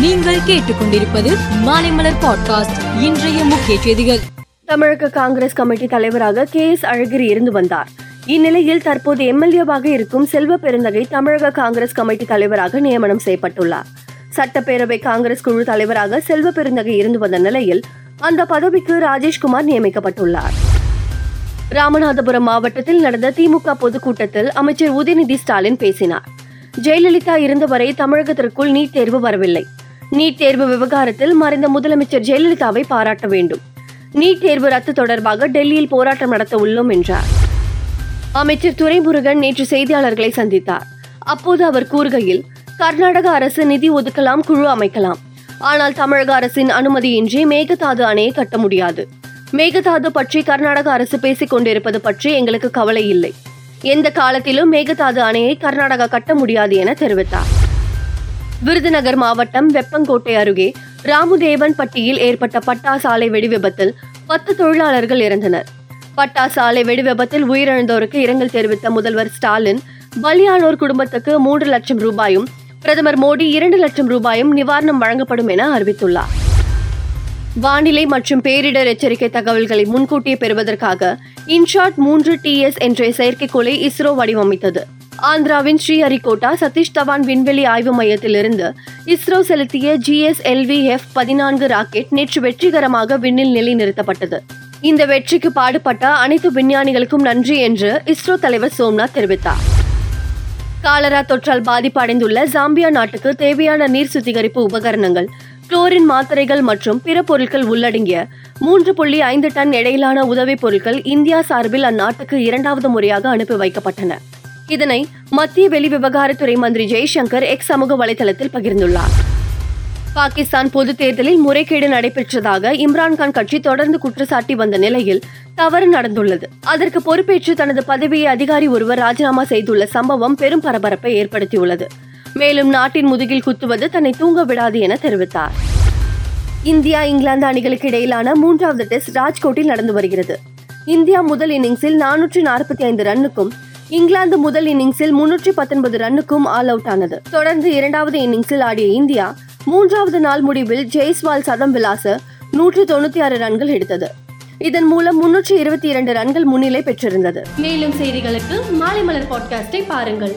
நீங்கள் கேட்டுக்கொண்டிருப்பது மாலைமலர் பாட்காஸ்ட் இன்றைய முக்கிய செய்திகள். தமிழக காங்கிரஸ் கமிட்டி தலைவராக கே எஸ் அழகிரி இருந்து வந்தார். இந்நிலையில் தற்போது எம்எல்ஏவாக இருக்கும் செல்வ பெருந்தகை தமிழக காங்கிரஸ் கமிட்டி தலைவராக நியமனம் செய்யப்பட்டுள்ளார். சட்டப்பேரவை காங்கிரஸ் குழு தலைவராக செல்வ பெருந்தகை இருந்து வந்த நிலையில் அந்த பதவிக்கு ராஜேஷ்குமார் நியமிக்கப்பட்டுள்ளார். ராமநாதபுரம் மாவட்டத்தில் நடந்த திமுக பொதுக்கூட்டத்தில் அமைச்சர் உதயநிதி ஸ்டாலின் பேசினார். ஜெயலலிதா இருந்தவரை தமிழகத்திற்குள் நீட் தேர்வு வரவில்லை. நீட் தேர்வு விவகாரத்தில் மறைந்த முதலமைச்சர் ஜெயலலிதாவை பாராட்ட வேண்டும். நீட் தேர்வு ரத்து தொடர்பாக டெல்லியில் போராட்டம் நடத்த உள்ளோம் என்றார். அமைச்சர் துரைமுருகன் நேற்று செய்தியாளர்களை சந்தித்தார். அப்போது அவர் கூறுகையில் கர்நாடக அரசு நிதி ஒதுக்கலாம் குழு அமைக்கலாம். ஆனால் தமிழக அரசின் அனுமதியின்றி மேகதாது அணையை கட்ட முடியாது. மேகதாது பற்றி கர்நாடக அரசு பேசிக் கொண்டிருப்பது பற்றி எங்களுக்கு கவலை இல்லை. எந்த காலத்திலும் மேகதாது அணையை கர்நாடகா கட்ட முடியாது என தெரிவித்தார். விருதுநகர் மாவட்டம் வெப்பங்கோட்டை அருகே ராமுதேவன் பட்டியில் ஏற்பட்ட பட்டா சாலை வெடிவிபத்தில் பத்து தொழிலாளர்கள் இறந்தனர். பட்டா சாலை வெடிவிபத்தில் உயிரிழந்தோருக்கு இரங்கல் தெரிவித்த முதல்வர் ஸ்டாலின் பலியானோர் குடும்பத்துக்கு மூன்று லட்சம் ரூபாயும் பிரதமர் மோடி இரண்டு லட்சம் ரூபாயும் நிவாரணம் வழங்கப்படும் என அறிவித்துள்ளார். வானிலை மற்றும் பேரிடர் எச்சரிக்கை தகவல்களை முன்கூட்டியே பெறுவதற்காக இன்ஷாட் மூன்று டிஎஸ் என்ற செயற்கைக்கோளை இஸ்ரோ வடிவமைத்தது. ஆந்திராவின் ஸ்ரீஹரிகோட்டா சதீஷ் தவான் விண்வெளி ஆய்வு மையத்திலிருந்து இஸ்ரோ செலுத்திய ஜிஎஸ்எல்விஎஃப் பதினான்கு ராக்கெட் நேற்று வெற்றிகரமாக விண்ணில் நிலைநிறுத்தப்பட்டது. இந்த வெற்றிக்கு பாடுபட்ட அனைத்து விஞ்ஞானிகளுக்கும் நன்றி என்று இஸ்ரோ தலைவர் சோம்நாத் தெரிவித்தார். காலரா தொற்றால் பாதிப்படைந்துள்ள ஜாம்பியா நாட்டுக்கு தேவையான நீர் சுத்திகரிப்பு உபகரணங்கள் குளோரின் மாத்திரைகள் மற்றும் பிற பொருட்கள் உள்ளடங்கிய மூன்று புள்ளி ஐந்து டன் எடையிலான உதவிப் பொருட்கள் இந்தியா சார்பில் அந்நாட்டுக்கு இரண்டாவது முறையாக அனுப்பி வைக்கப்பட்டன. இதனை மத்திய வெளி விவகாரத்துறை மந்திரி ஜெய்சங்கர் எக்ஸ் சமூக வலைதளத்தில் பகிர்ந்துள்ளார். பாகிஸ்தான் பொது தேர்தலில் முறைகேடு நடைபெற்றதாக இம்ரான்கான் கட்சி தொடர்ந்து குற்றச்சாட்டி வந்த நிலையில் தவறு நடந்துள்ளது. அதற்கு பொறுப்பேற்று தனது பதவியை அதிகாரி ஒருவர் ராஜினாமா செய்துள்ள சம்பவம் பெரும் பரபரப்பை ஏற்படுத்தியுள்ளது. மேலும் நாட்டின் முதுகில் குத்துவது தன்னை தூங்க விடாது என தெரிவித்தார். இந்தியா இங்கிலாந்து அணிகளுக்கு இடையிலான மூன்றாவது டெஸ்ட் ராஜ்கோட்டில் நடந்து வருகிறது. இந்தியா முதல் இன்னிங்ஸில் நானூற்றி நாற்பத்தி ஐந்து ரன்னுக்கும் இங்கிலாந்து முதல் இன்னிங்ஸில் முன்னூற்றி பத்தொன்பது ரன்னுக்கும் ஆல் அவுட் ஆனது. தொடர்ந்து இரண்டாவது இன்னிங்ஸில் ஆடிய இந்தியா மூன்றாவது நாள் முடிவில் ஜெய்ஸ்வால் சதம் விலாச நூற்றி தொண்ணூத்தி ஆறு ரன்கள் எடுத்தது. இதன் மூலம் முன்னூற்றி இருபத்தி இரண்டு ரன்கள் முன்னிலை பெற்றிருந்தது. மேலும் செய்திகளுக்கு மாலை மலர் பாட்காஸ்டை பாருங்கள்.